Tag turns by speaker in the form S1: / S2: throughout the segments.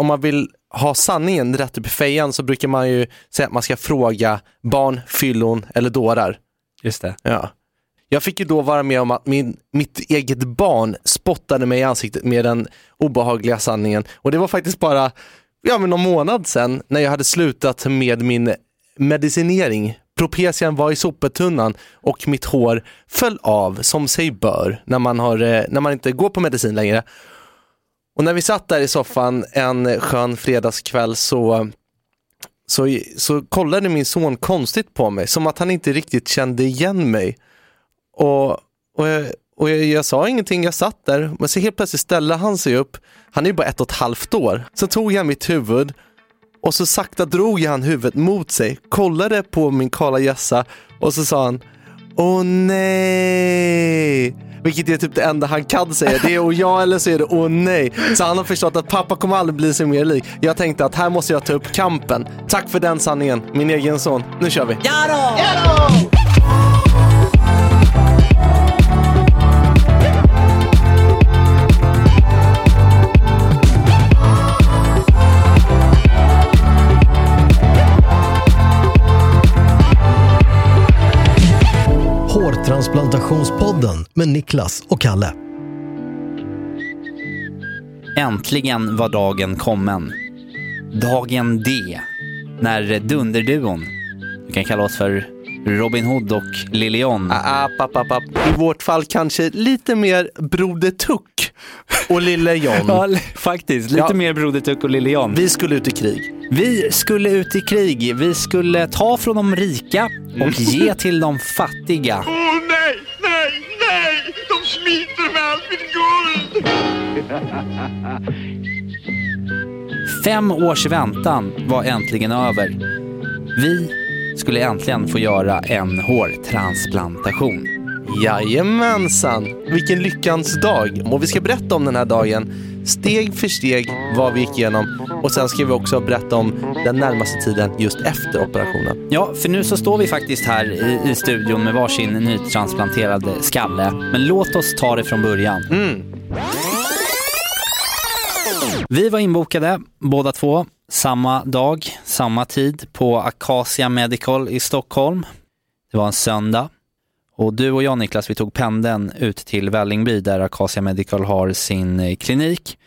S1: Om man vill ha sanningen rätt upp i fejan så brukar man ju säga att man ska fråga barn, fyllon eller dårar.
S2: Just det.
S1: Ja. Jag fick ju då vara med om att min, mitt eget barn spottade mig i ansiktet med den obehagliga sanningen. Och det var faktiskt bara ja, men någon månad sedan när jag hade slutat med min medicinering. Propesian var i soptunnan och mitt hår föll av som sig bör när man, har, eh, när man inte går på medicin längre. Och när vi satt där i soffan en skön fredagskväll så, så, så kollade min son konstigt på mig, som att han inte riktigt kände igen mig. Och, och, jag, och jag, jag sa ingenting, jag satt där, men så helt plötsligt ställde han sig upp, han är ju bara ett och ett halvt år. Så tog jag mitt huvud och så sakta drog jag han huvudet mot sig, kollade på min kala hjässa och så sa han Åh nej! Vilket är typ det enda han kan säga. Det är och ja eller så är det åh nej. Så han har förstått att pappa kommer aldrig bli sig mer lik. Jag tänkte att här måste jag ta upp kampen. Tack för den sanningen, min egen son. Nu kör vi.
S3: Ja då! Ja då!
S4: Konfrontationspodden med Niklas och Kalle.
S2: Äntligen var dagen kommen. Dagen D. När Dunderduon, vi kan kalla oss för Robin Hood och Lilion.
S1: Ah, app, app, app, app. I vårt fall kanske lite mer Broder Tuck och Lille John.
S2: Ja, faktiskt. Lite
S1: Ja.
S2: mer Broder Tuck och Lille John.
S1: Vi skulle ut i krig.
S2: Vi skulle ut i krig. Vi skulle ta från de rika och ge till de fattiga.
S3: Åh nej, nej, nej! De smiter med allt mitt guld!
S2: Fem års väntan var äntligen över. Vi skulle äntligen få göra en hårtransplantation.
S1: Jajamensan, vilken lyckans dag. Och vi ska berätta om den här dagen steg för steg vad vi gick igenom och sen ska vi också berätta om den närmaste tiden just efter operationen.
S2: Ja, för nu så står vi faktiskt här i, i studion med varsin nytransplanterad skalle. Men låt oss ta det från början. Vi var inbokade båda två samma dag, samma tid på Acacia Medical i Stockholm. Det var en söndag. Och du och jag Niklas, vi tog pendeln ut till Vällingby där Acacia Medical har sin eh, klinik.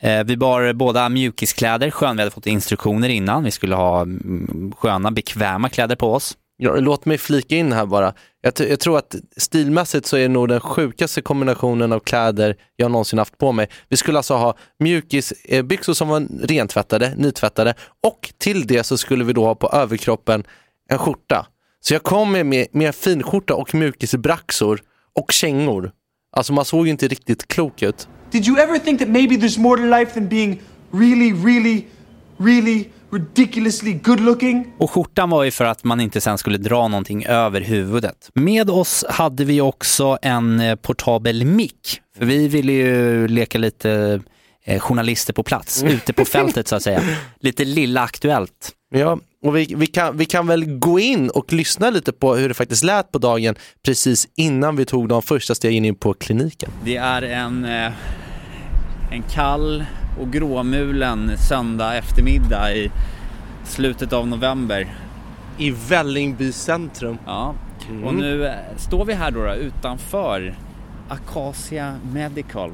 S2: Eh, vi bar båda mjukiskläder, skön, vi hade fått instruktioner innan. Vi skulle ha mm, sköna, bekväma kläder på oss.
S1: Ja, låt mig flika in här bara. Jag, jag tror att stilmässigt så är det nog den sjukaste kombinationen av kläder jag någonsin haft på mig. Vi skulle alltså ha mjukisbyxor eh, som var rentvättade, nytvättade och till det så skulle vi då ha på överkroppen en skjorta. Så jag kom med, med, med finskjorta och mjukisbraxor och kängor. Alltså man såg ju inte riktigt klok ut.
S5: Did you ever think that maybe there's more to life than being really, really, really ridiculously good looking?
S2: Och skjortan var ju för att man inte sen skulle dra någonting över huvudet. Med oss hade vi också en eh, portabel mick. För vi ville ju leka lite eh, journalister på plats, ute på fältet så att säga. Lite lilla aktuellt.
S1: Ja, och vi, vi, kan, vi kan väl gå in och lyssna lite på hur det faktiskt lät på dagen precis innan vi tog de första stegen in på kliniken.
S2: Det är en, eh, en kall och gråmulen söndag eftermiddag i slutet av november.
S1: I Vällingby centrum.
S2: Ja,
S1: Mm.
S2: och nu eh, står vi här då, då utanför Acacia Medical.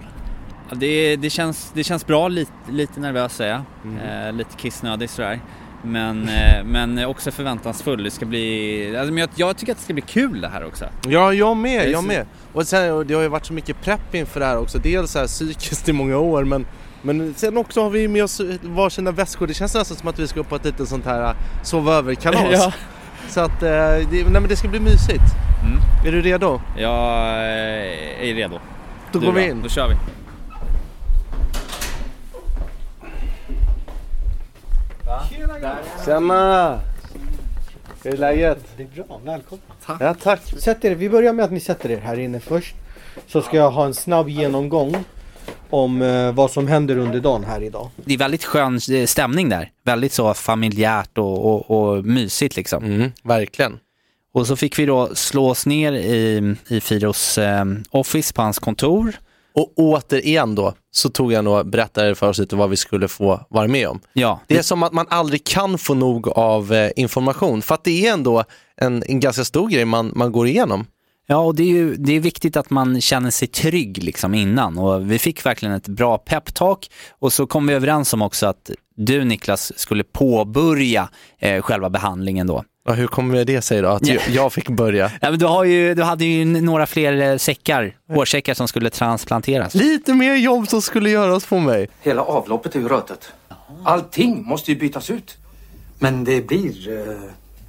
S2: Det, det, känns, det känns bra, lite, lite nervös säger jag.
S1: Mm.
S2: Eh, lite kissnödig sådär. Men, eh, men också förväntansfull. Det ska bli, alltså, men jag, jag tycker att det ska bli kul det här också.
S1: Ja, jag med,
S2: är
S1: jag med. Och sen, och det har ju varit så mycket prepp inför det här också. Dels så här psykiskt i många år, men, men sen också har vi med oss varsina väskor. Det känns nästan som att vi ska på ett litet sånt här äh, sova över-kalas.
S2: Ja.
S1: Så att, eh, det, nej, men det ska bli mysigt.
S2: Mm.
S1: Är du redo?
S2: Jag eh, är redo.
S1: Då
S2: Du
S1: går vi in.
S2: Då kör vi.
S1: Tjena! Hur är läget?
S6: Det är bra, välkomna.
S1: Ja, tack.
S6: Sätt er, vi börjar med att ni sätter er här inne först. Så ska jag ha en snabb genomgång om eh, vad som händer under dagen här idag.
S2: Det är väldigt skön eh, stämning där. Väldigt så familjärt och, och, och mysigt liksom.
S1: Mm, verkligen.
S2: Och så fick vi då slå oss ner i, i Firos eh, office på hans kontor.
S1: Och återigen då så tog jag nog berättade för oss lite vad vi skulle få vara med om.
S2: Ja,
S1: Det är som att man aldrig kan få nog av eh, information för att det är ändå en, en ganska stor grej man, man går igenom.
S2: Ja, och det är ju det är viktigt att man känner sig trygg liksom innan och vi fick verkligen ett bra peptalk och så kom vi överens om också att du Niklas skulle påbörja eh, själva behandlingen då.
S1: Ja, hur kommer det sig då att
S2: Ja.
S1: jag, fick börja?
S2: Ja, men du, har ju, du hade ju några fler eh, säckar, hårsäckar som skulle transplanteras.
S1: Lite mer jobb som skulle göras på mig.
S7: Hela avloppet är ju rötet. Allting måste ju bytas ut. Men det blir eh,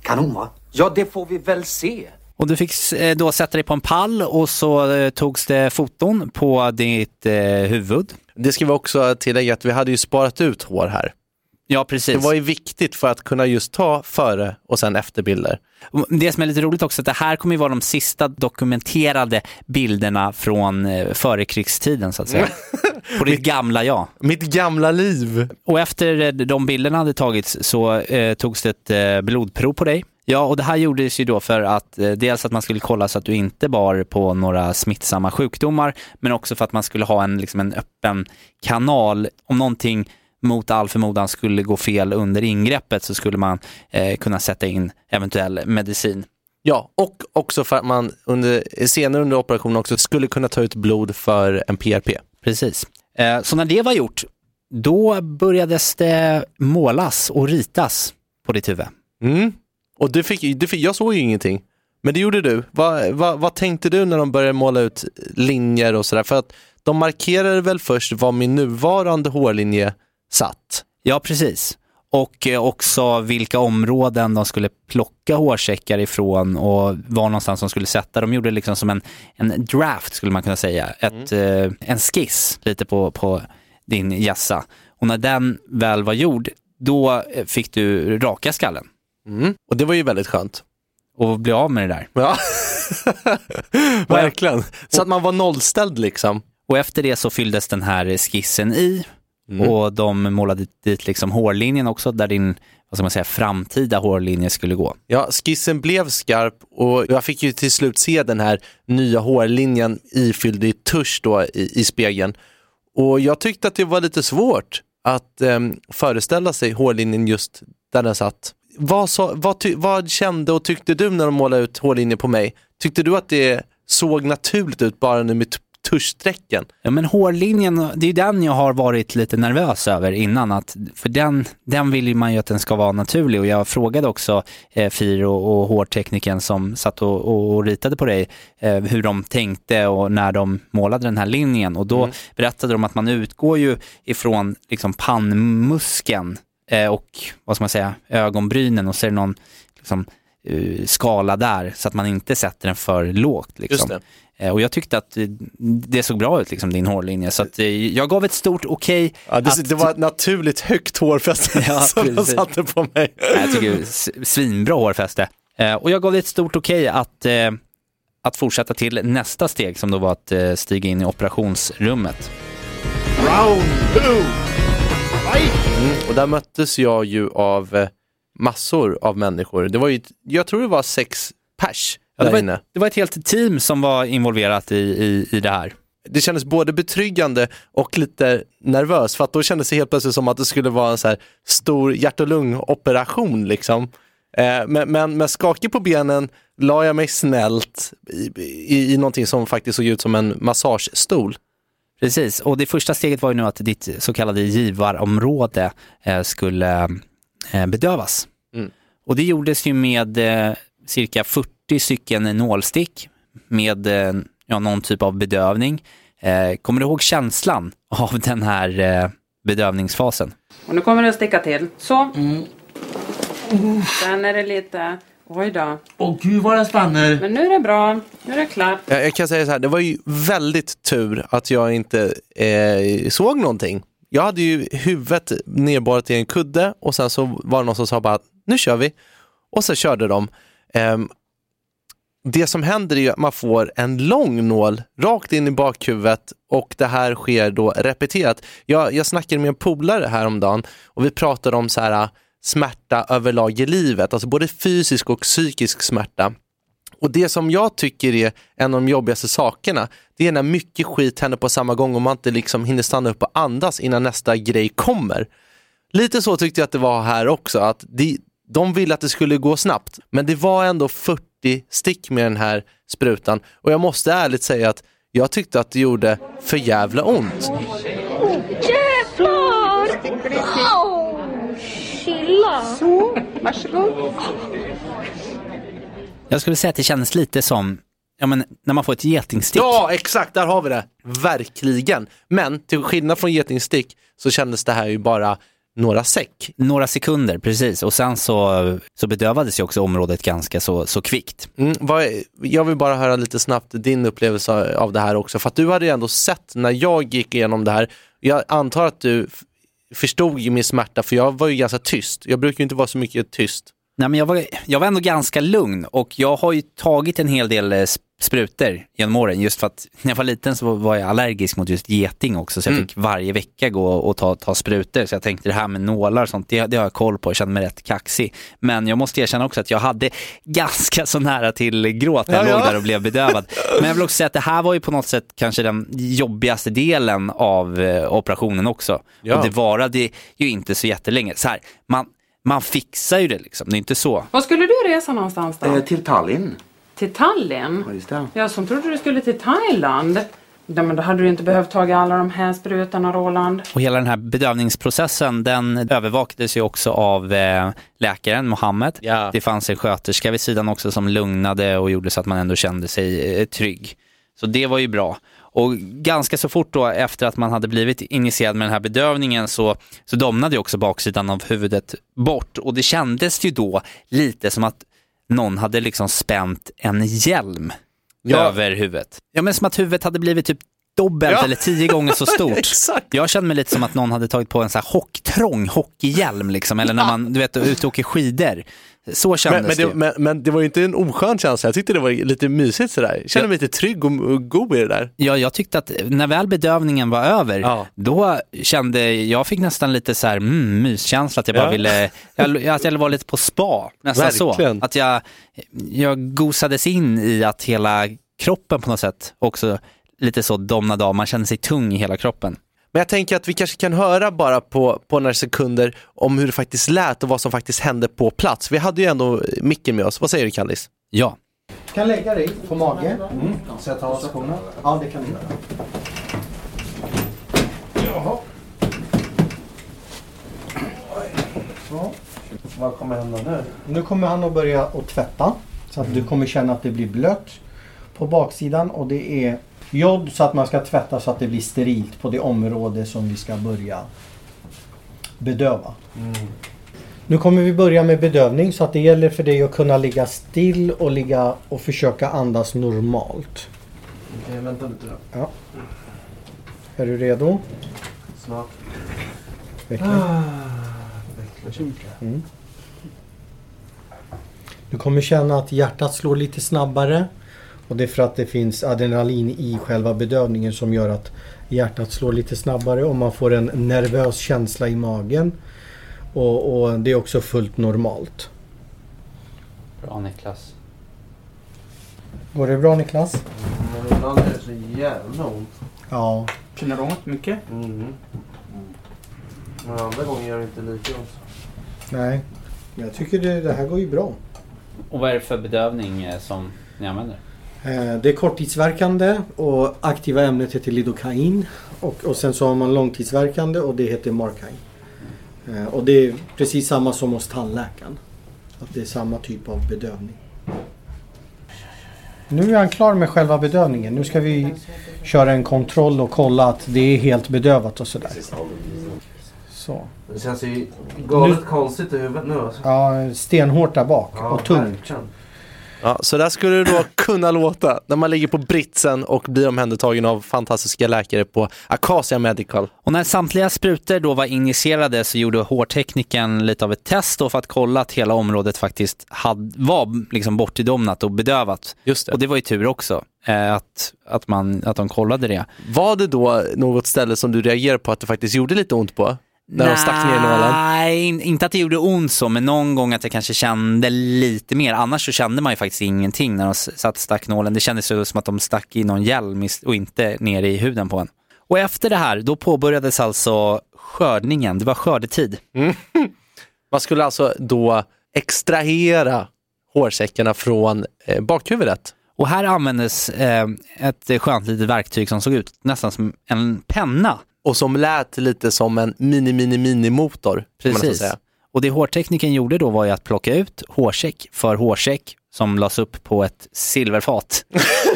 S7: kanon va? Ja, det får vi väl se.
S2: Och du fick eh, då sätta dig på en pall och så eh, togs det foton på ditt eh, huvud.
S1: Det ska vi också tillägga att vi hade ju sparat ut hår här.
S2: Ja, precis.
S1: Det var ju viktigt för att kunna just ta före och sen efterbilder.
S2: Det som är lite roligt också är att det här kommer ju vara de sista dokumenterade bilderna från eh, förekrigstiden så att säga. På ditt gamla jag.
S1: Mitt gamla liv.
S2: Och efter de bilderna hade tagits så eh, togs det ett eh, blodprov på dig. Ja, och det här gjordes ju då för att eh, dels att man skulle kolla så att du inte bar på några smittsamma sjukdomar, men också för att man skulle ha en, liksom en öppen kanal. Om någonting mot all förmodan skulle gå fel under ingreppet så skulle man eh, kunna sätta in eventuell medicin.
S1: Ja, och också för att man under, senare under operationen också skulle kunna ta ut blod för en PRP.
S2: Precis. Eh, så när det var gjort, då börjades det målas och ritas på ditt huvud.
S1: Mm. Och du fick, du fick, jag såg ju ingenting, men det gjorde du. Vad, vad, vad tänkte du när de började måla ut linjer och sådär? För att de markerade väl först var min nuvarande hårlinje satt.
S2: Ja, precis. Och eh, också vilka områden de skulle plocka hårsäckar ifrån och var någonstans de skulle sätta. De gjorde liksom som en, en draft skulle man kunna säga. Ett, eh, en skiss lite på, på din hjässa. Och när den väl var gjord, då eh, fick du raka skallen
S1: Mm. Och det var ju väldigt skönt.
S2: och bli av med det där.
S1: Ja, verkligen. Så att man var nollställd liksom.
S2: Och efter det så fylldes den här skissen i och de målade dit liksom hårlinjen också där din vad ska man säga, framtida hårlinje skulle gå.
S1: Ja, skissen blev skarp och jag fick ju till slut se den här nya hårlinjen ifylld i tusch då i, i spegeln. Och jag tyckte att det var lite svårt att em, föreställa sig hårlinjen just där den satt. Vad, så, vad, ty, vad kände och tyckte du när de målade ut hårlinjen på mig? Tyckte du att det såg naturligt ut bara nu med t- tuschsträcken?
S2: Ja, men hårlinjen, det är den jag har varit lite nervös över innan. Att, för den, den vill man ju att den ska vara naturlig och jag frågade också eh, Firo och hårtekniken som satt och, och, och ritade på dig eh, hur de tänkte och när de målade den här linjen och då berättade de att man utgår ju ifrån liksom pannmuskeln och vad ska man säga, ögonbrynen och så är det någon liksom, eh, skala där så att man inte sätter den för lågt. Liksom. Eh, Och jag tyckte att eh, det såg bra ut, liksom, din hårlinje. Så att, eh, jag gav ett stort okej.
S1: Ja, det,
S2: att-
S1: det var ett naturligt högt hårfäste
S2: Ja,
S1: som de
S2: precis.
S1: satte på mig.
S2: Jag tycker svinbra hårfäste. Eh, Och jag gav det ett stort okej att, eh, att fortsätta till nästa steg som då var att eh, stiga in i operationsrummet.
S3: Round two.
S1: Och där möttes jag ju av eh, massor av människor. Det var ju, jag tror det var sex pers
S2: Ja, det, var, ett- det var ett helt team som var involverat i, i, i det här.
S1: Det kändes både betryggande och lite nervös för att då kändes det helt plötsligt som att det skulle vara en så här stor hjärt och lungoperation liksom. Eh, men, men med skakig på benen la jag mig snällt i, i, i någonting som faktiskt såg ut som en massagestol.
S2: Precis, och det första steget var ju nu att ditt så kallade givarområde eh, skulle eh, bedövas.
S1: Mm.
S2: Och det gjordes ju med eh, cirka 40 stycken nålstick med ja, någon typ av bedövning. Kommer du ihåg känslan av den här bedövningsfasen?
S8: Och nu kommer det att sticka till. Så. Sen är det lite... Oj då.
S1: Åh gud vad den spänner!
S8: Men nu är det bra. Nu är det klart.
S1: Jag, jag kan säga så här, det var ju väldigt tur att jag inte eh, såg någonting Jag hade ju huvudet nedborrat i en kudde och sen så var det någon som sa bara nu kör vi. Och så körde de. Ehm, det som händer är att man får en lång nål rakt in i bakhuvudet och det här sker då repeterat. Jag, jag snackade med en polare häromdagen och vi pratade om så här, smärta överlag i livet, alltså både fysisk och psykisk smärta. Och det som jag tycker är en av de jobbigaste sakerna, det är när mycket skit händer på samma gång och man inte liksom hinner stanna upp och andas innan nästa grej kommer. Lite så tyckte jag att det var här också, att de, de ville att det skulle gå snabbt, men det var ändå 40 stick med den här sprutan och jag måste ärligt säga att jag tyckte att det gjorde för jävla ont.
S9: Jävlar! Oh! Chilla. Så, varsågod.
S2: Jag skulle säga att det kändes lite som ja, men, när man får ett getingstick.
S1: Ja, exakt, där har vi det. Verkligen. Men till skillnad från getingstick så kändes det här ju bara några säck.
S2: Några sekunder, precis. Och sen så, så bedövades ju också området ganska så, så kvickt.
S1: Mm, vad, jag vill bara höra lite snabbt din upplevelse av det här också, för att du hade ju ändå sett när jag gick igenom det här. Jag antar att du förstod ju min smärta, för jag var ju ganska tyst. Jag brukar ju inte vara så mycket tyst.
S2: Nej, men jag, var, jag var ändå ganska lugn och jag har ju tagit en hel del eh, sp- sprutor genom åren just för att när jag var liten så var jag allergisk mot just geting också så jag
S1: Mm.
S2: fick varje vecka gå och ta, ta sprutor så jag tänkte det här med nålar och sånt det, det har jag koll på, jag kände mig rätt kaxig. Men jag måste erkänna också att jag hade ganska så nära till gråt när jag
S1: Ja,
S2: låg
S1: ja.
S2: där och blev bedövad. Men jag vill också säga att det här var ju på något sätt kanske den jobbigaste delen av eh, operationen också.
S1: Ja.
S2: Och det varade ju inte så jättelänge. Så här, man, man fixar ju det liksom, det är inte så.
S8: Var skulle du resa någonstans då?
S7: Eh, till Tallinn.
S8: Till Tallinn?
S7: Ja, just det.
S8: Jag som trodde du skulle till Thailand. Nej, men då hade du inte behövt ta alla de här sprutorna Roland.
S2: Och hela den här bedövningsprocessen den övervakades ju också av eh, läkaren Mohammed.
S1: Ja.
S2: Det fanns en sköterska vid sidan också som lugnade och gjorde så att man ändå kände sig eh, trygg. Så det var ju bra. Och ganska så fort då efter att man hade blivit initierad med den här bedövningen så, så domnade ju också baksidan av huvudet bort och det kändes ju då lite som att någon hade liksom spänt en hjälm
S1: Ja.
S2: över huvudet. Ja men som att huvudet hade blivit typ dubbelt
S1: Ja.
S2: eller tio gånger så stort. Jag kände mig lite som att någon hade tagit på en så här hock, trång hockeyhjälm liksom, eller när man du vet, är ute och åker skidor. Så
S1: Men,
S2: kändes
S1: men,
S2: det.
S1: det, men, men det var ju inte en oskön känsla, jag tyckte det var lite mysigt sådär. Jag kände mig lite trygg och, och god i det där.
S2: Ja, jag tyckte att när väl bedövningen var över,
S1: Ja.
S2: då kände jag fick nästan lite så här mm, myskänsla att jag bara
S1: Ja.
S2: ville, jag, att jag var lite på spa, nästan
S1: Verkligen.
S2: så. Att jag, jag gosades in i att hela kroppen på något sätt också lite så domnade av, man kände sig tung i hela kroppen.
S1: Men jag tänker att vi kanske kan höra bara på, på några sekunder om hur det faktiskt lät och vad som faktiskt hände på plats. Vi hade ju ändå micken med oss. Vad säger du Kallis?
S2: Ja.
S6: Du kan lägga dig på mage. Så jag tar skorna. Ja, det kan du göra.
S1: Vad kommer hända nu?
S6: Nu kommer han att börja att tvätta. Så att du kommer känna att det blir blött på baksidan. Och det är jod så att man ska tvätta så att det blir sterilt på det område som vi ska börja bedöva. Nu kommer vi börja med bedövning så att det gäller för dig att kunna ligga still och ligga och försöka andas normalt.
S1: Okej, vänta lite då.
S6: Ja. Är du redo?
S1: Snart.
S6: Verkligen. Mm. Du kommer känna att hjärtat slår lite snabbare. Och det är för att det finns adrenalin i själva bedövningen som gör att hjärtat slår lite snabbare och man får en nervös känsla i magen. Och, och det är också fullt normalt.
S2: Bra Niklas.
S6: Går det bra Niklas?
S1: Men ibland är det så jävla ont.
S6: Ja.
S8: Känner du ont mycket?
S1: Mm. Men andra gånger gör det inte lika ont.
S6: Nej. Jag tycker det, det här går ju bra.
S2: Och vad är det för bedövning eh, som ni använder?
S6: Eh, Det är korttidsverkande och aktiva ämnet heter lidocain. Och, och sen så har man långtidsverkande och det heter Marcain. Eh, Och det är precis samma som hos tandläkaren. Att det är samma typ av bedövning. Nu är han klar med själva bedövningen. Nu ska vi köra en kontroll och kolla att det är helt bedövat och sådär. Så.
S1: Det känns ju galet
S6: Nu-
S1: konstigt i huvudet nu alltså.
S6: Ja, stenhårt där bak och tungt.
S1: Ja, så där skulle det då kunna låta när man ligger på britsen och blir omhändertagen av fantastiska läkare på Acacia Medical.
S2: Och när samtliga sprutor då var injicerade så gjorde hårtekniken lite av ett test då för att kolla att hela området faktiskt hade, var liksom bortdomnat och bedövat.
S1: Just det.
S2: Och det var ju tur också eh, att, att, man, att de kollade det.
S1: Var det då något ställe som du reagerade på att det faktiskt gjorde lite ont på? När de stack ner nålen?
S2: Nej, in- inte att det gjorde ont så, men någon gång att jag kanske kände lite mer. Annars så kände man ju faktiskt ingenting när de satt stack nålen. Det kändes ju som att de stack i någon hjälm och inte ner i huden på en. Och efter det här, då påbörjades alltså skördningen. Det var skördetid.
S1: Man skulle alltså då extrahera hårsäckarna från eh, bakhuvudet.
S2: Och här användes eh, ett skönt litet verktyg som såg ut nästan som en penna.
S1: Och som lät lite som en mini, mini, mini motor. kan man nästan
S2: Precis.
S1: Säga.
S2: Och det hårtekniken gjorde då var ju att plocka ut hårsäck för hårsäck som lades upp på ett silverfat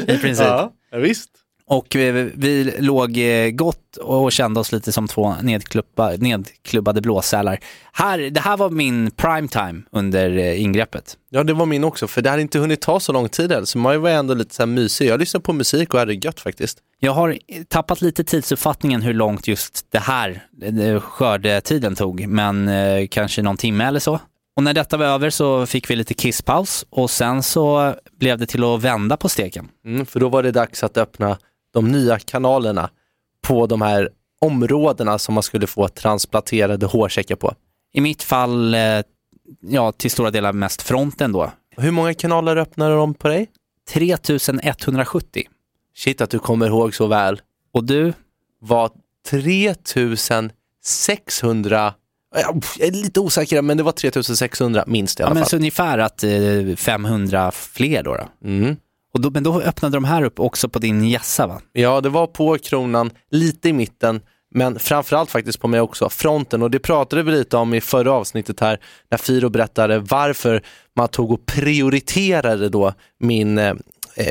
S2: i princip.
S1: Ja, visst.
S2: Och vi, vi låg eh, gott och kände oss lite som två nedklubba, nedklubbade blåsälar. Här, det här var min prime time under eh, ingreppet.
S1: Ja, det var min också, för det hade inte hunnit ta så lång tid än, så man var ändå lite så här mysig. Jag lyssnade på musik och hade det gött faktiskt.
S2: Jag har tappat lite tidsuppfattningen hur långt just det här eh, skördetiden tog, men eh, kanske någon timme eller så. Och när detta var över så fick vi lite kisspaus och sen så blev det till att vända på steken.
S1: Mm, för då var det dags att öppna de nya kanalerna på de här områdena som man skulle få transplanterade hårsäckar på.
S2: I mitt fall, eh, ja till stora delar mest fronten då.
S1: Hur många kanaler öppnade de på dig?
S2: 3170.
S1: Shit att du kommer ihåg så väl.
S2: Och du?
S1: Var 3600, jag är lite osäker men det var 3600 minst i
S2: Ja,
S1: alla
S2: men
S1: fall.
S2: så ungefär att eh, 500 fler då. då.
S1: Mm.
S2: Och då. Men då öppnade de här upp också på din jassa va?
S1: Ja, det var på kronan, lite i mitten, men framförallt faktiskt på mig också, fronten. Och det pratade vi lite om i förra avsnittet här, när Firo berättade varför man tog och prioriterade då min, eh,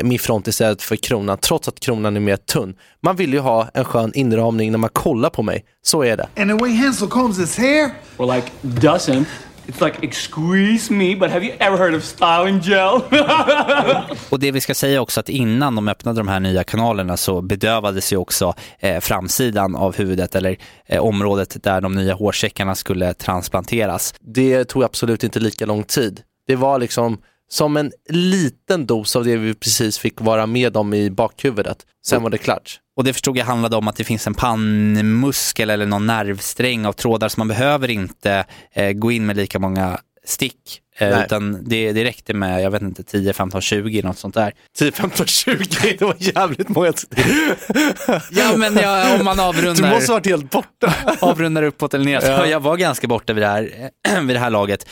S1: min front istället för kronan, trots att kronan är mer tunn. Man vill ju ha en skön inramning när man kollar på mig, så är det.
S3: And the way Hansel combs his hair,
S5: Or like doesn't. It's like, excuse me, but have you ever heard of styling gel?
S2: Och det vi ska säga också att innan de öppnade de här nya kanalerna så bedövades ju också eh, framsidan av huvudet eller eh, området där de nya hårsäckarna skulle transplanteras.
S1: Det tog absolut inte lika lång tid. Det var liksom som en liten dos av det vi precis fick vara med om i bakhuvudet. Sen var det klart.
S2: Och det förstod jag handlade om att det finns en pannmuskel eller någon nervsträng av trådar så man behöver inte eh, gå in med lika många stick. Eh, utan det, det räckte med, jag vet inte, 10, 15, 20 något sånt där.
S1: 10, 15, 20, det var jävligt många.
S2: Ja men ja, om man
S1: Du
S2: avrundar,
S1: måste ha varit helt borta.
S2: avrundar uppåt eller ner. Så
S1: Ja.
S2: Jag var ganska borta vid det, här, vid det här laget.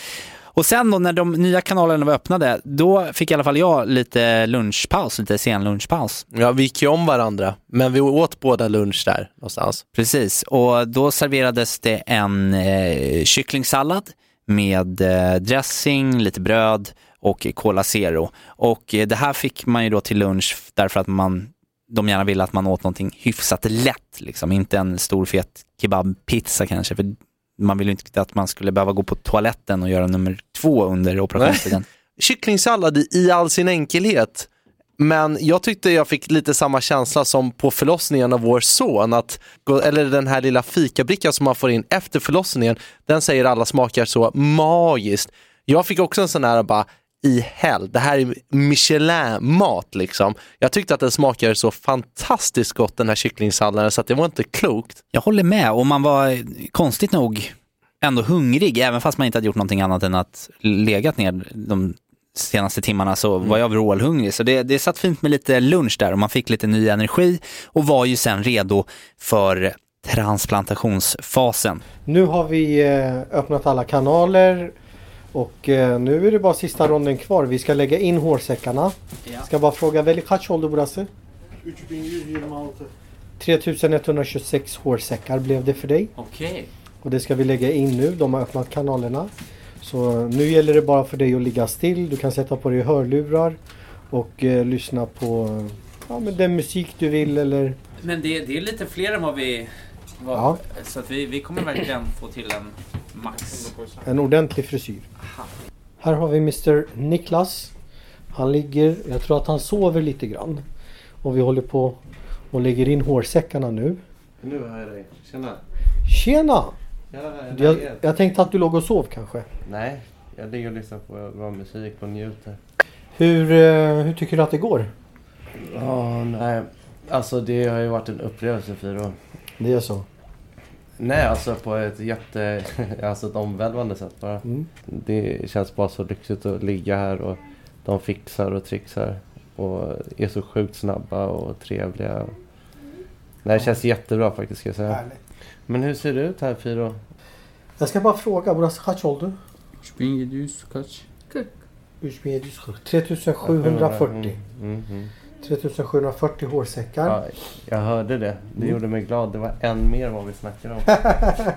S2: Och sen då när de nya kanalerna var öppnade, då fick i alla fall jag lite lunchpaus, lite sen lunchpaus.
S1: Ja, vi gick ju om varandra, men vi åt båda lunch där någonstans.
S2: Precis, och då serverades det en eh, kycklingsallad med eh, dressing, lite bröd och Cola Zero. Och eh, det här fick man ju då till lunch därför att man, de gärna ville att man åt någonting hyfsat lätt, liksom. inte en stor fet kebabpizza kanske, för man vill ju inte att man skulle behöva gå på toaletten och göra nummer två under operationstiden.
S1: Kycklingsallad i- i all sin enkelhet. Men jag tyckte jag fick lite samma känsla som på förlossningen av vår son, att, eller den här lilla fikabrickan som man får in efter förlossningen, den säger alla smakar så magiskt. Jag fick också en sån här bara, i hell, det här är Michelin-mat liksom. Jag tyckte att den smakade så fantastiskt gott den här kycklingsalladen så att det var inte klokt.
S2: Jag håller med och man var konstigt nog ändå hungrig, även fast man inte hade gjort någonting annat än att legat ner de senaste timmarna så var jag vrålhungrig. Så det, det satt fint med lite lunch där och man fick lite ny energi och var ju sen redo för transplantationsfasen.
S6: Nu har vi eh, öppnat alla kanaler och eh, nu är det bara sista ronden kvar. Vi ska lägga in hårsäckarna. Ska bara fråga, väldigt kaç oldu burası? 3126 hårsäckar blev det för dig.
S2: Okej.
S6: Och det ska vi lägga in nu. De har öppnat kanalerna. Så nu gäller det bara för dig att ligga still. Du kan sätta på dig hörlurar och eh, lyssna på ja, men den musik du vill eller
S2: Men det, det är lite fler än vad vi... Vad,
S6: Ja.
S2: Så att vi, vi kommer verkligen få till en max.
S6: en ordentlig frisyr. Här har vi Mr Niklas. Han ligger, jag tror att han sover lite grann. Och vi håller på och lägger in hårsäckarna nu.
S1: Nu hör jag dig. Tjena.
S6: Tjena!
S1: Ja,
S6: Jag, jag tänkte att du låg och sov kanske.
S1: Nej, jag ligger och lyssnar på bra musik och njuter.
S6: Hur, eh, hur tycker du att det går?
S1: Ja, nej. Alltså det har ju varit en upplevelse Firo.
S6: Det är så.
S1: Nej, alltså på ett jätte... Alltså ett omvälvande sätt bara.
S6: Mm.
S1: Det känns bara så lyxigt att ligga här och de fixar och trixar. Och är så sjukt snabba och trevliga. Nej, det känns jättebra faktiskt ska jag säga.
S6: Härligt.
S1: Men hur ser det ut här Firo?
S6: Jag ska bara fråga, burası kaç oldu?
S10: 3700 kaç?
S6: 3740. 3740.
S1: Mm, mm, mm.
S6: 3740 hårsäckar.
S1: Ja, jag hörde det. Det
S6: Mm.
S1: gjorde mig glad. Det var en mer vad vi snackade om.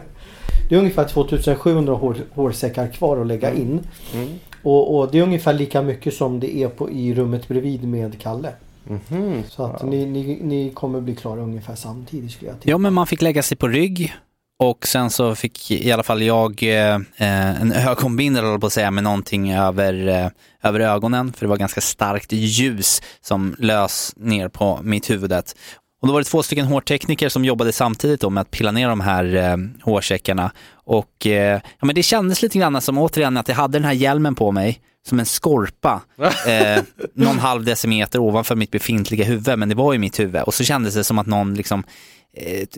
S6: Det är ungefär 2700 hår, hårsäckar kvar att lägga in.
S1: Mm.
S6: Och, och det är ungefär lika mycket som det är på, i rummet bredvid med Kalle.
S1: Mhm.
S6: Så att
S1: Ja.
S6: ni, ni, ni kommer bli klara ungefär samtidigt skulle jag tippa.
S2: Ja, men man fick lägga sig på rygg och sen så fick i alla fall jag eh, en ögonbindel, på att säga, med någonting över, eh, över ögonen, för det var ganska starkt ljus som lös ner på mitt huvudet. Och då var det två stycken hårtekniker som jobbade samtidigt då med att pilla ner de här eh, hårsäckarna. Och eh, ja, men det kändes lite grann som återigen att jag hade den här hjälmen på mig som en skorpa, eh, någon halv decimeter ovanför mitt befintliga huvud, men det var ju mitt huvud. Och så kändes det som att någon liksom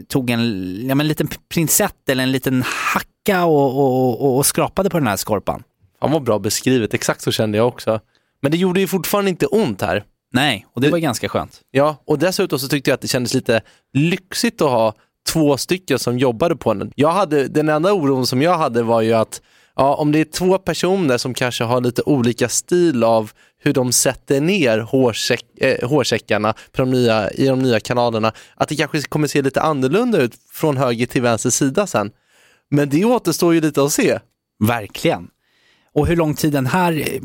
S2: tog en, ja, men en liten prinsett eller en liten hacka och, och, och, och skrapade på den här skorpan.
S1: Han var bra beskrivet. Exakt så kände jag också. Men det gjorde ju fortfarande inte ont här.
S2: Nej, och det var ganska skönt.
S1: Ja, och dessutom så tyckte jag att det kändes lite lyxigt att ha två stycken som jobbade på den. Jag hade, den enda oron som jag hade var ju att ja, om det är två personer som kanske har lite olika stil av hur de sätter ner hårsäck, eh, hårsäckarna på de nya, i de nya kanalerna, att det kanske kommer se lite annorlunda ut från höger till vänster sida sen. Men det återstår ju lite att se.
S2: Verkligen. Och hur lång tid den här eh,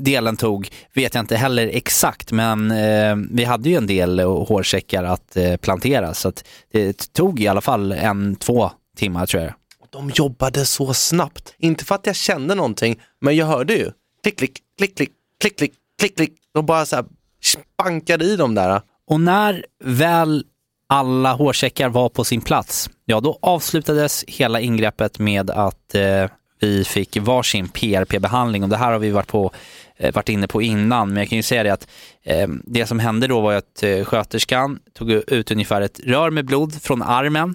S2: delen tog vet jag inte heller exakt, men eh, vi hade ju en del hårsäckar att eh, plantera, så att det tog i alla fall en, två timmar tror jag.
S1: De jobbade så snabbt. Inte för att jag kände någonting, men jag hörde ju. Klick, klick, klick, klick, klick, klick, klick, klick. De bara så här spankade i dem där.
S2: Och när väl alla hårsäckar var på sin plats, ja då avslutades hela ingreppet med att eh, vi fick varsin PRP-behandling och det här har vi varit, på, eh, varit inne på innan, men jag kan ju säga det att eh, det som hände då var att eh, sköterskan tog ut ungefär ett rör med blod från armen,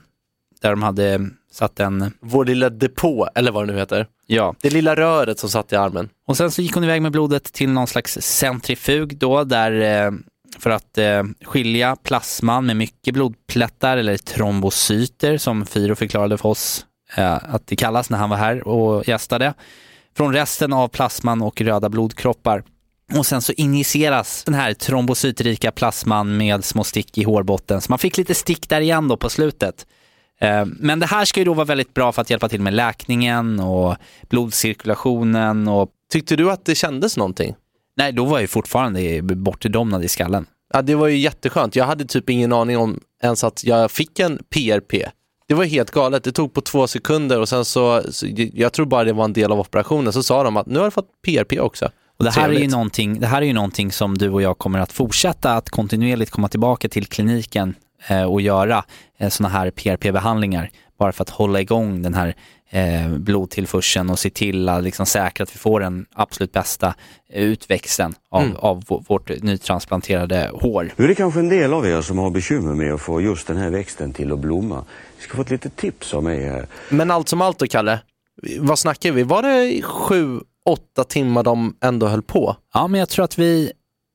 S2: där de hade satt en...
S1: Vår lilla depå, eller vad det nu heter.
S2: Ja.
S1: Det lilla röret som satt i armen.
S2: Och sen så gick hon iväg med blodet till någon slags centrifug då, där eh, för att eh, skilja plasman med mycket blodplättar eller trombocyter som Firo förklarade för oss eh, att det kallas när han var här och gästade, från resten av plasman och röda blodkroppar. Och sen så injiceras den här trombocytrika plasman med små stick i hårbotten. Så man fick lite stick där igen då på slutet. Eh, Men det här ska ju då vara väldigt bra för att hjälpa till med läkningen och blodcirkulationen och...
S1: Tyckte du att det kändes någonting?
S2: Nej, då var jag ju fortfarande bortdomnad i skallen.
S1: Ja, det var ju jätteskönt. Jag hade typ ingen aning om ens att jag fick en PRP. Det var helt galet. Det tog på två sekunder och sen så, så jag tror bara det var en del av operationen, så sa de att nu har du fått PRP också.
S2: Och det här, är ju någonting, det här är ju någonting som du och jag kommer att fortsätta att kontinuerligt komma tillbaka till kliniken eh, och göra eh, sådana här PRP-behandlingar. Bara för att hålla igång den här eh, blodtillförseln och se till att liksom säkra att vi får den absolut bästa eh, utväxten av,
S11: Mm.
S2: av vå- vårt nytransplanterade hår.
S11: Nu är det kanske en del av er som har bekymmer med att få just den här växten till att blomma. Vi ska få ett litet tips av mig här.
S1: Men allt som allt då, Kalle, vad snackar vi? Var det sju, åtta timmar de ändå höll på?
S2: Ja, men jag tror att vi,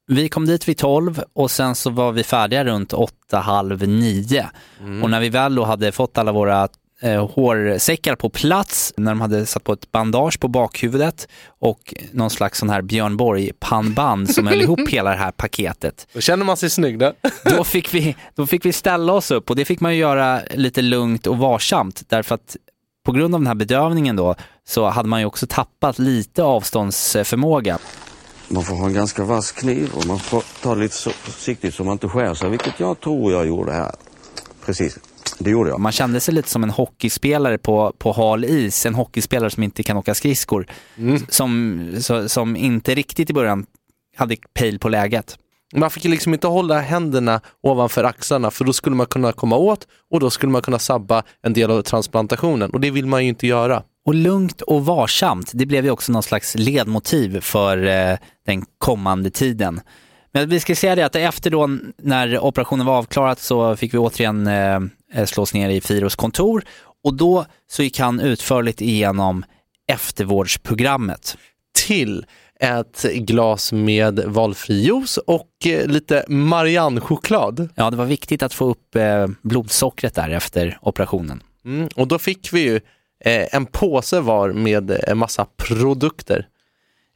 S2: vi kom dit vid 12 och sen så var vi färdiga runt 8, halv 9.
S1: Mm.
S2: Och när vi väl då hade fått alla våra eh, hårsäckar på plats, när de hade satt på ett bandage på bakhuvudet och någon slags sån här Björn Borg-pannband som höll ihop hela det här paketet.
S1: Då känner man sig snygg där.
S2: Då fick, vi, då fick vi ställa oss upp och det fick man ju göra lite lugnt och varsamt därför att på grund av den här bedövningen då så hade man ju också tappat lite avståndsförmåga.
S11: Man får ha en ganska vass kniv och man får ta det lite så försiktigt så man inte skär sig, vilket jag tror jag gjorde här. Precis, det gjorde jag.
S2: Man kände sig lite som en hockeyspelare på, på hal is, en hockeyspelare som inte kan åka skridskor. Som, så, som inte riktigt i början hade pejl på läget.
S1: Man fick liksom inte hålla händerna ovanför axlarna för då skulle man kunna komma åt och då skulle man kunna sabba en del av transplantationen och det vill man ju inte göra.
S2: Och lugnt och varsamt, det blev ju också någon slags ledmotiv för eh, den kommande tiden. Men vi ska säga det att efter då när operationen var avklarad så fick vi återigen eh, slås ner i Firos kontor och då så gick han utförligt igenom eftervårdsprogrammet.
S1: Till ett glas med valfri juice och eh, lite Marianne-choklad.
S2: Ja, det var viktigt att få upp eh, blodsockret där efter operationen.
S1: Mm, och då fick vi ju eh, en påse var med en massa produkter.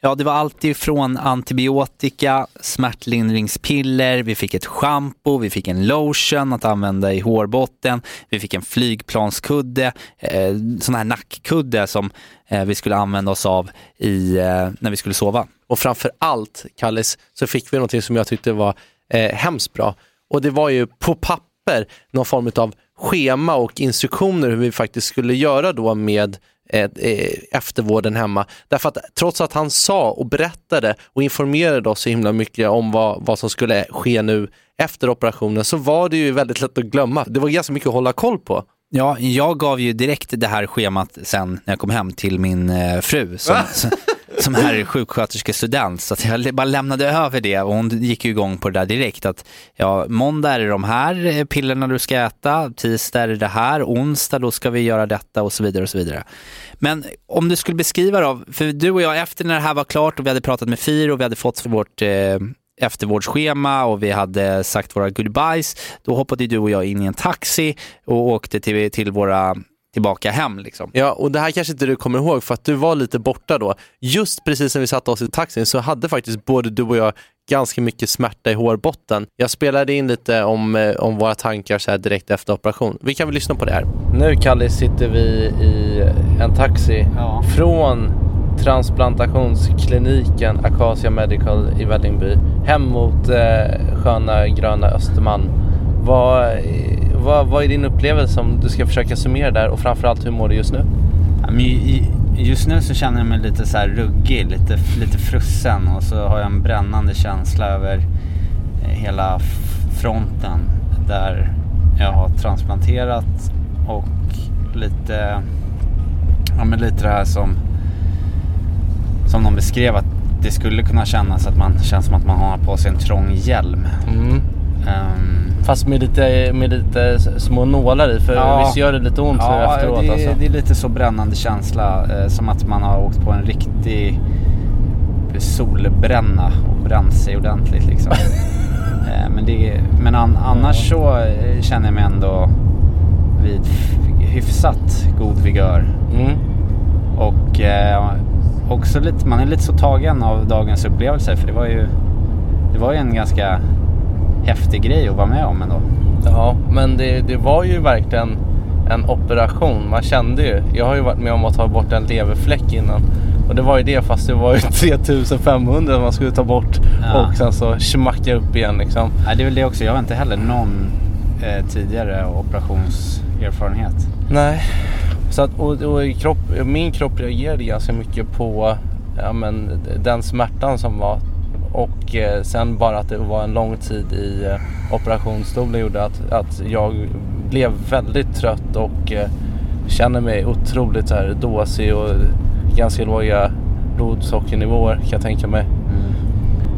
S2: Ja, det var allt ifrån antibiotika, smärtlindringspiller, vi fick ett schampo, vi fick en lotion att använda i hårbotten, vi fick en flygplanskudde, eh, sån här nackkudde som eh, vi skulle använda oss av i, eh, när vi skulle sova.
S1: Och framför allt, Kallis, så fick vi någonting som jag tyckte var eh, hemskt bra. Och det var ju på papper någon form av schema och instruktioner hur vi faktiskt skulle göra då med eh, eftervården hemma. Därför att trots att han sa och berättade och informerade oss så himla mycket om vad, vad som skulle ske nu efter operationen så var det ju väldigt lätt att glömma. Det var ganska mycket att hålla koll på.
S2: Ja, jag gav ju direkt det här schemat sen när jag kom hem till min eh, fru som, som som är sjuksköterskestudent. Så att jag bara lämnade över det och hon gick ju igång på det där direkt. Att ja, måndag är det de här eh, pillerna du ska äta, tisdag är det det här, onsdag då ska vi göra detta och så vidare och så vidare. Men om du skulle beskriva då, för du och jag efter när det här var klart och vi hade pratat med FIR och vi hade fått vårt eh, eftervårdsschema och vi hade sagt våra goodbyes, då hoppade du och jag in i en taxi och åkte till, till våra tillbaka hem. Liksom.
S1: Ja, och det här kanske inte du kommer ihåg för att du var lite borta då. Just precis när vi satte oss i taxin så hade faktiskt både du och jag ganska mycket smärta i hårbotten. Jag spelade in lite om, eh, om våra tankar så här direkt efter operation. Vi kan väl lyssna på det här. Nu Kalle sitter vi i en taxi
S2: ja.
S1: från transplantationskliniken Acacia Medical i Vällingby hem mot eh, sköna gröna Östermalm. Vad, vad, vad är din upplevelse om du ska försöka summera där och framförallt hur mår du just nu?
S2: Just nu så känner jag mig lite så här ruggig, lite, lite frusen och så har jag en brännande känsla över eh, hela fronten där jag har transplanterat och lite, ja men lite det här som, som de beskrev att det skulle kunna kännas att man känns som att man har på sig en trång hjälm.
S1: Mm. Um, Fast med lite, med lite små nålar i för ja, visst gör det lite ont
S2: ja,
S1: efteråt?
S2: Det,
S1: alltså.
S2: det är lite så brännande känsla. Eh, som att man har åkt på en riktig solbränna och bränt sig ordentligt liksom. eh, men det, men an, annars så eh, känner jag mig ändå vid hyfsat god vigör.
S1: Mm.
S2: Och eh, också lite, man är lite så tagen av dagens upplevelser för det var ju, det var ju en ganska häftig grej att vara med om ändå.
S1: Ja, men det, det var ju verkligen en operation. Man kände ju, jag har ju varit med om att ta bort en leverfläck innan. Och det var ju det fast det var ju 3500 man skulle ta bort ja. och sen så smacka upp igen liksom.
S2: Nej, det är väl det också. Jag har inte heller någon eh, tidigare operationserfarenhet.
S1: Nej, så att, och, och kropp, min kropp reagerade ganska mycket på ja, men, den smärtan som var och eh, sen bara att det var en lång tid i eh, operationsstolen gjorde att, att jag blev väldigt trött och eh, känner mig otroligt så här dåsig och ganska låga blodsockernivåer kan jag tänka mig. Mm.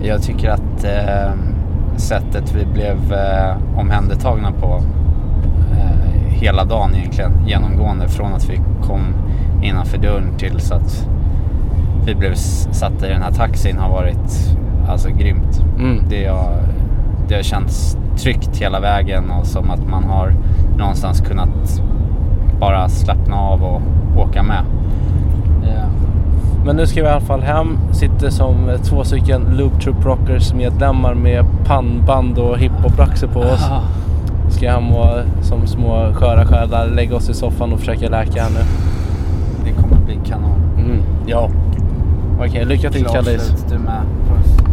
S2: Jag tycker att eh, sättet vi blev eh, omhändertagna på eh, hela dagen egentligen genomgående från att vi kom innanför dörren till så att vi blev satta i den här taxin har varit alltså grymt.
S1: Mm.
S2: Det, har, det har känts tryggt hela vägen och som att man har någonstans kunnat bara slappna av och åka med.
S1: Yeah. Men nu ska vi i alla fall hem. Sitter som två stycken Loop Troop Rockers medlemmar med pannband och hiphopraxer på oss.
S2: Aha.
S1: Ska hem och som små sköra själar lägga oss i soffan och försöka läka här nu.
S2: Det kommer bli kanon.
S1: Mm. Ja. Okej, okay, lycka till Kallis.
S2: du med. Puss.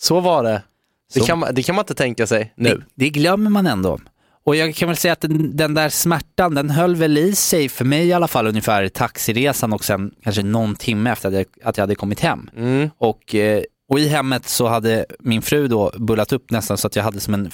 S1: Så var det. Det kan, man- det kan man inte tänka sig nu.
S2: Det, det glömmer man ändå. Och jag kan väl säga att den, den där smärtan, den höll väl i sig, för mig i alla fall, ungefär taxiresan och sen kanske någon timme efter att jag, att jag hade kommit hem.
S1: Mm.
S2: Och, eh, och i hemmet så hade min fru då bullat upp nästan så att jag hade som en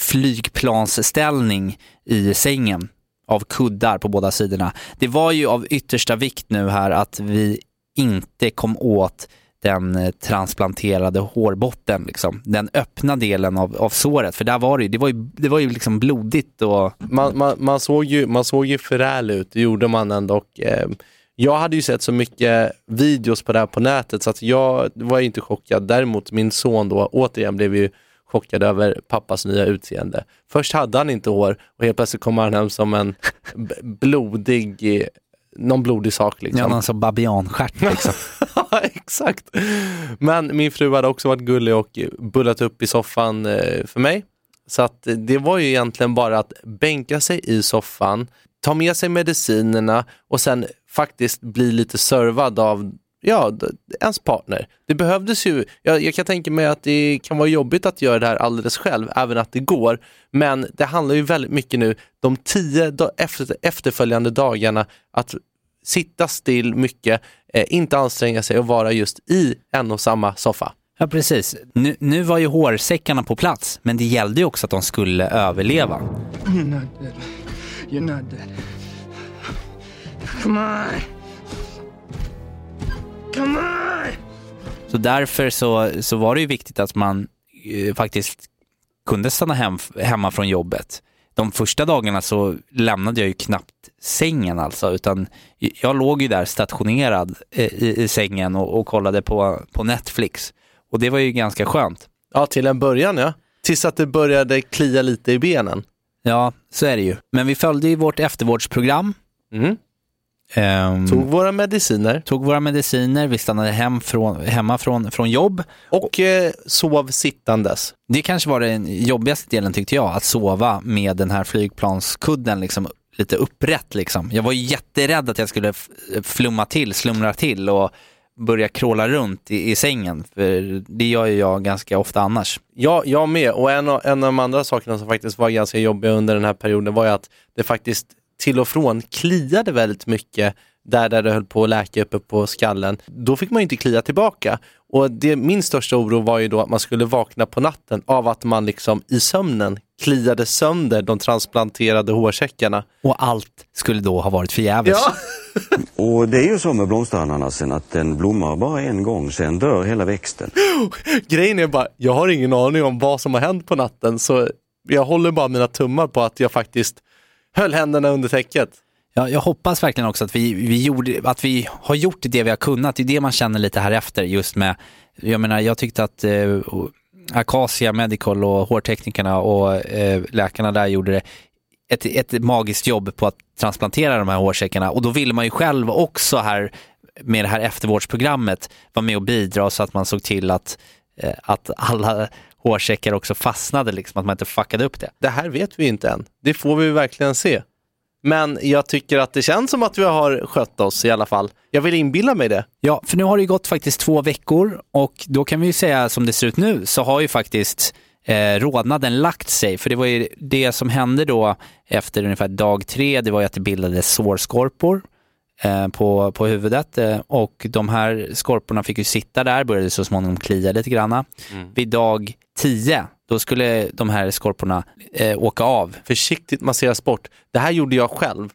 S2: flygplansställning i sängen av kuddar på båda sidorna. Det var ju av yttersta vikt nu här att vi inte kom åt den eh, transplanterade hårbotten, liksom. den öppna delen av, av såret. För där var det, ju- det var ju, det var ju liksom blodigt och
S1: Man, man, man, såg ju, man såg ju förräl ut, det gjorde man ändå. Och, eh, jag hade ju sett så mycket videos på det här på nätet så att jag var inte chockad. Däremot min son då återigen blev ju chockad över pappas nya utseende. Först hade han inte hår och helt plötsligt kommer han hem som en blodig, eh, någon blodig sak. Liksom.
S2: ja, någon som babianstjärt. Liksom.
S1: Ja, exakt. Men min fru hade också varit gullig och bullat upp i soffan eh, för mig. Så att det var ju egentligen bara att bänka sig i soffan, ta med sig medicinerna och sen faktiskt bli lite servad av ja, ens partner. Det behövdes ju, jag, jag kan tänka mig att det kan vara jobbigt att göra det här alldeles själv, även att det går. Men det handlar ju väldigt mycket nu, de tio efter, efterföljande dagarna, att sitta still mycket, eh, inte anstränga sig och vara just i en och samma soffa.
S2: Ja, precis. Nu, nu var ju hårsäckarna på plats, men det gällde ju också att de skulle överleva.
S3: You're not dead. You're not dead. Come on. Come on!
S2: Så därför så, så var det ju viktigt att man eh, faktiskt kunde stanna hem, hemma från jobbet. De första dagarna så lämnade jag ju knappt sängen alltså, utan jag låg ju där stationerad eh, i, i sängen och, och kollade på, på Netflix. Och det var ju ganska skönt.
S1: Ja, till en början ja. Tills att det började klia lite i benen.
S2: Ja, så är det ju. Men vi följde ju vårt eftervårdsprogram.
S1: Mm.
S2: Ehm,
S1: Tog våra mediciner.
S2: tog våra mediciner, vi stannade hem från, hemma från, från jobb.
S1: Och eh, sov sittandes.
S2: Det kanske var den jobbigaste delen tyckte jag, att sova med den här flygplanskudden liksom lite upprätt liksom. Jag var jätterädd att jag skulle f- flumma till, slumra till och börja kråla runt i, i sängen, för det gör ju jag ganska ofta annars.
S1: Ja, jag med. Och en av, en av de andra sakerna som faktiskt var ganska jobbiga under den här perioden var ju att det faktiskt till och från kliade väldigt mycket där, där det höll på att läka uppe på skallen. Då fick man ju inte klia tillbaka. Och det, min största oro var ju då att man skulle vakna på natten av att man liksom i sömnen kliade sönder de transplanterade hårsäckarna.
S2: Och allt skulle då ha varit förgäves.
S1: Ja.
S11: Och det är ju så med blomsterananasen att den blommar bara en gång, sen dör hela växten.
S1: Grejen är bara, jag har ingen aning om vad som har hänt på natten så jag håller bara mina tummar på att jag faktiskt höll händerna under täcket.
S2: Ja, jag hoppas verkligen också att vi, vi, gjorde, att vi har gjort det vi har kunnat. Det är det man känner lite här efter just med, jag menar jag tyckte att eh, Acacia Medical och hårteknikerna och eh, läkarna där gjorde det ett, ett magiskt jobb på att transplantera de här hårsäckarna och då ville man ju själv också här med det här eftervårdsprogrammet vara med och bidra så att man såg till att, eh, att alla hårsäckar också fastnade, liksom, att man inte fuckade upp det.
S1: Det här vet vi inte än. Det får vi verkligen se. Men jag tycker att det känns som att vi har skött oss i alla fall. Jag vill inbilla mig det.
S2: Ja, för nu har det ju gått faktiskt två veckor och då kan vi ju säga som det ser ut nu så har ju faktiskt eh, rodnaden lagt sig. För det var ju det som hände då efter ungefär dag tre, det var ju att det bildades sårskorpor på, på huvudet eh, och de här skorporna fick ju sitta där, började så småningom klia lite granna. Vid dag tio då skulle de här skorporna eh, åka av.
S1: Försiktigt masseras bort. Det här gjorde jag själv.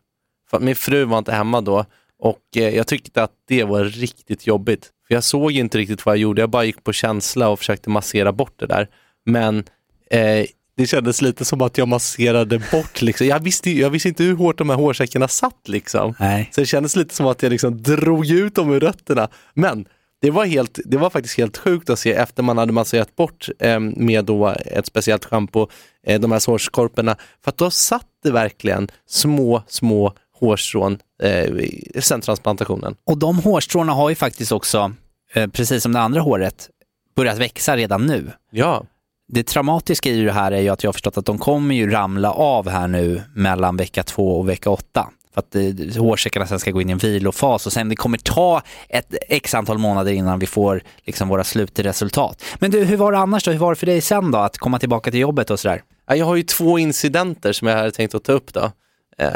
S1: För min fru var inte hemma då och eh, jag tyckte att det var riktigt jobbigt. För jag såg inte riktigt vad jag gjorde, jag bara gick på känsla och försökte massera bort det där. Men eh, det kändes lite som att jag masserade bort. Liksom. Jag, visste, jag visste inte hur hårt de här hårsäckarna satt. Liksom.
S2: Nej.
S1: Så det kändes lite som att jag liksom drog ut dem ur rötterna. Men det var, helt, det var faktiskt helt sjukt att se efter man hade masserat bort eh, med då ett speciellt schampo, eh, de här hårskorporna. För att då satt det verkligen små, små hårstrån eh, sen transplantationen.
S2: Och de hårstråna har ju faktiskt också, eh, precis som det andra håret, börjat växa redan nu.
S1: Ja.
S2: Det traumatiska i det här är ju att jag har förstått att de kommer ju ramla av här nu mellan vecka två och vecka åtta. För att eh, hårsäckarna sen ska gå in i en vilofas och sen det kommer ta ett x antal månader innan vi får liksom våra slutresultat. Men du, hur var det annars då? Hur var det för dig sen då att komma tillbaka till jobbet och sådär?
S1: Jag har ju två incidenter som jag hade tänkt att ta upp då. Eh,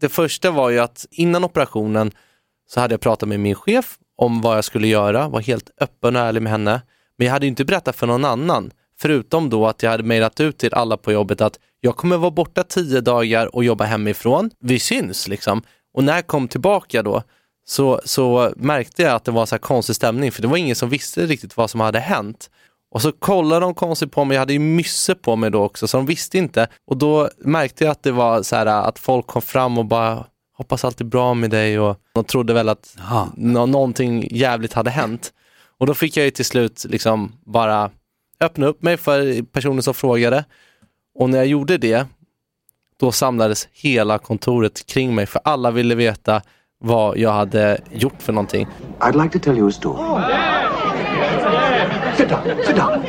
S1: det första var ju att innan operationen så hade jag pratat med min chef om vad jag skulle göra, var helt öppen och ärlig med henne. Men jag hade ju inte berättat för någon annan, förutom då att jag hade mejlat ut till alla på jobbet att jag kommer vara borta tio dagar och jobba hemifrån. Vi syns liksom. Och när jag kom tillbaka då så, så märkte jag att det var så här konstig stämning, för det var ingen som visste riktigt vad som hade hänt. Och så kollade de konstigt på mig, jag hade ju mysse på mig då också, så de visste inte. Och då märkte jag att det var så här att folk kom fram och bara hoppas allt är bra med dig och de trodde väl att nå- någonting jävligt hade hänt. Och då fick jag ju till slut liksom bara öppna upp mig för personen som frågade. Och när jag gjorde det, då samlades hela kontoret kring mig för alla ville veta vad jag hade gjort för någonting.
S12: I'd like to tell you a story. Sit down, sit down.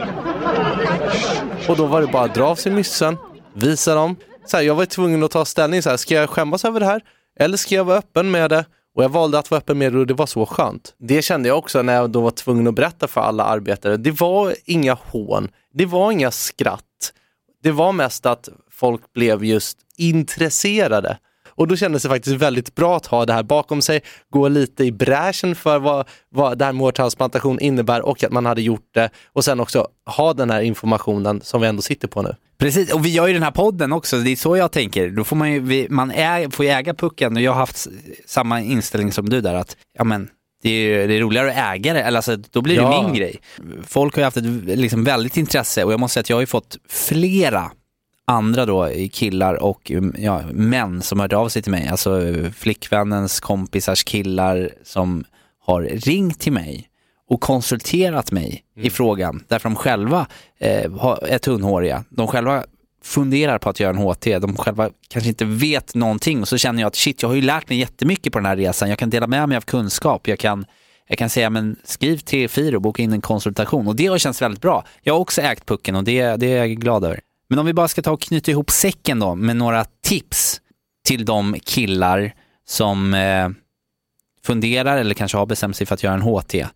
S1: Och då var det bara att dra av sig myssen, visa dem. Så här, jag var tvungen att ta ställning, så här, ska jag skämmas över det här? Eller ska jag vara öppen med det? Och jag valde att vara öppen med det och det var så skönt. Det kände jag också när jag då var tvungen att berätta för alla arbetare. Det var inga hån, det var inga skratt. Det var mest att folk blev just intresserade. Och då kändes det faktiskt väldigt bra att ha det här bakom sig, gå lite i bräschen för vad, vad det här med hårtransplantation innebär och att man hade gjort det och sen också ha den här informationen som vi ändå sitter på nu.
S2: Precis, och vi gör ju den här podden också, det är så jag tänker. Då får man ju, vi, man är, får ju äga pucken och jag har haft samma inställning som du där att, ja men, det är, det är roligare att äga det, eller alltså, då blir det
S1: Ja.
S2: min grej. Folk har ju haft ett liksom, väldigt intresse och jag måste säga att jag har ju fått flera andra då, killar och ja, män som hört av sig till mig, alltså flickvännens kompisars killar som har ringt till mig och konsulterat mig i frågan därför de själva eh, är tunnhåriga. De själva funderar på att göra en HT, de själva kanske inte vet någonting och så känner jag att shit, jag har ju lärt mig jättemycket på den här resan. Jag kan dela med mig av kunskap, jag kan jag kan säga, men skriv till Firo och boka in en konsultation och det har känts väldigt bra. Jag har också ägt pucken och det, det är jag glad över. Men om vi bara ska ta och knyta ihop säcken då med några tips till de killar som eh, funderar eller kanske har bestämt sig för att göra en HT.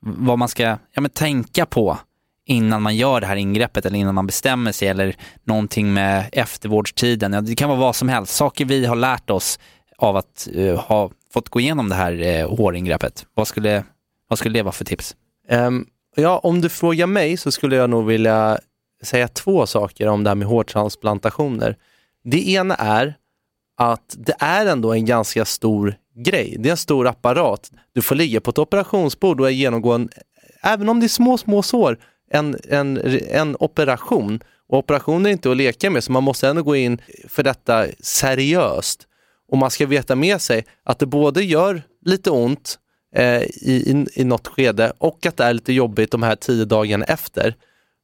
S2: Vad man ska ja, men tänka på innan man gör det här ingreppet eller innan man bestämmer sig eller någonting med eftervårdstiden. Ja, det kan vara vad som helst, saker vi har lärt oss av att eh, ha fått gå igenom det här eh, håringreppet. Vad skulle, vad skulle det vara för tips?
S1: Um, ja, om du frågar mig så skulle jag nog vilja säga två saker om det här med hårtransplantationer. Det ena är att det är ändå en ganska stor grej. Det är en stor apparat. Du får ligga på ett operationsbord och genomgå en, även om det är små, små sår, en, en, en operation. Och operationer är inte att leka med, så man måste ändå gå in för detta seriöst. Och man ska veta med sig att det både gör lite ont eh, i, i, i något skede och att det är lite jobbigt de här tio dagarna efter.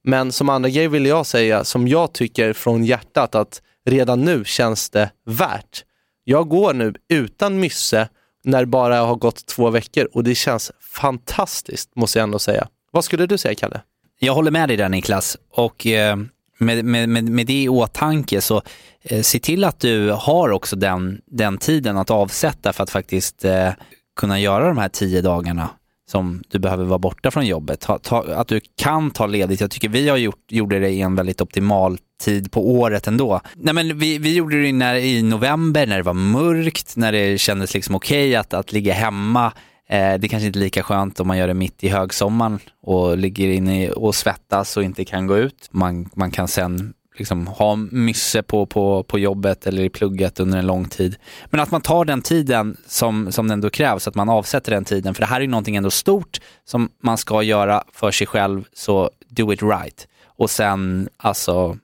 S1: Men som andra grej vill jag säga, som jag tycker från hjärtat, att redan nu känns det värt. Jag går nu utan mysse när det bara har gått två veckor och det känns fantastiskt måste jag ändå säga. Vad skulle du säga Kalle?
S2: Jag håller med dig där Niklas och eh, med, med, med, med det i åtanke så eh, se till att du har också den, den tiden att avsätta för att faktiskt eh, kunna göra de här tio dagarna som du behöver vara borta från jobbet. Ta, ta, att du kan ta ledigt. Jag tycker vi har gjort, gjorde det i en väldigt optimal tid på året ändå. Nej, men vi, vi gjorde det när, i november när det var mörkt, när det kändes liksom okej att, att ligga hemma Eh, det kanske inte är lika skönt om man gör det mitt i högsommaren och ligger inne och svettas och inte kan gå ut. Man, man kan sen liksom ha mysse på, på, på jobbet eller i plugget under en lång tid. Men att man tar den tiden som, som ändå krävs, att man avsätter den tiden. För det här är ju någonting ändå stort som man ska göra för sig själv, så do it right. Och sen, alltså,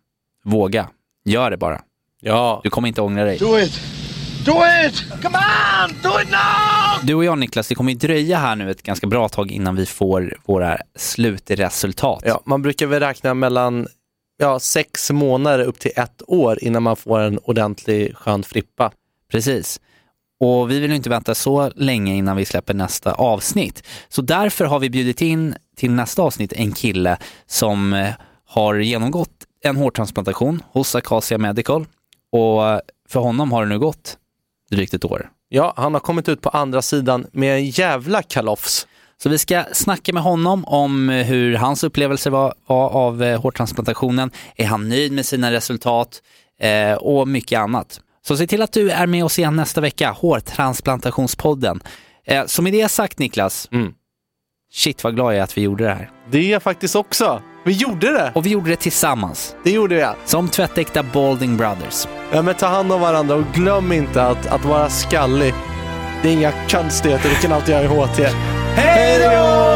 S2: våga. Gör det bara.
S13: Ja.
S2: Du kommer inte ångra dig.
S3: Do it! Do it! Come on! Do it now!
S2: Du och jag Niklas, det kommer ju dröja här nu ett ganska bra tag innan vi får våra slutresultat.
S13: Ja, man brukar väl räkna mellan ja, sex månader upp till ett år innan man får en ordentlig skön frippa.
S2: Precis. Och vi vill inte vänta så länge innan vi släpper nästa avsnitt. Så därför har vi bjudit in till nästa avsnitt en kille som eh, har genomgått en hårtransplantation hos Acacia Medical. Och för honom har det nu gått drygt ett år.
S13: Ja, han har kommit ut på andra sidan med en jävla kalofs.
S2: Så vi ska snacka med honom om hur hans upplevelse var, var av eh, hårtransplantationen. Är han nöjd med sina resultat? Eh, och mycket annat. Så se till att du är med oss igen nästa vecka, Hårtransplantationspodden. Eh, så med det sagt Niklas,
S13: Mm.
S2: shit vad glad jag är att vi gjorde det här.
S13: Det är jag faktiskt också. Vi gjorde det!
S2: Och vi gjorde det tillsammans.
S13: Det gjorde jag.
S2: Som tvättäkta Balding Brothers.
S13: Ja, men ta hand om varandra och glöm inte att, att vara skallig. Det är inga konstigheter, det kan alltid göra HT. Hej då!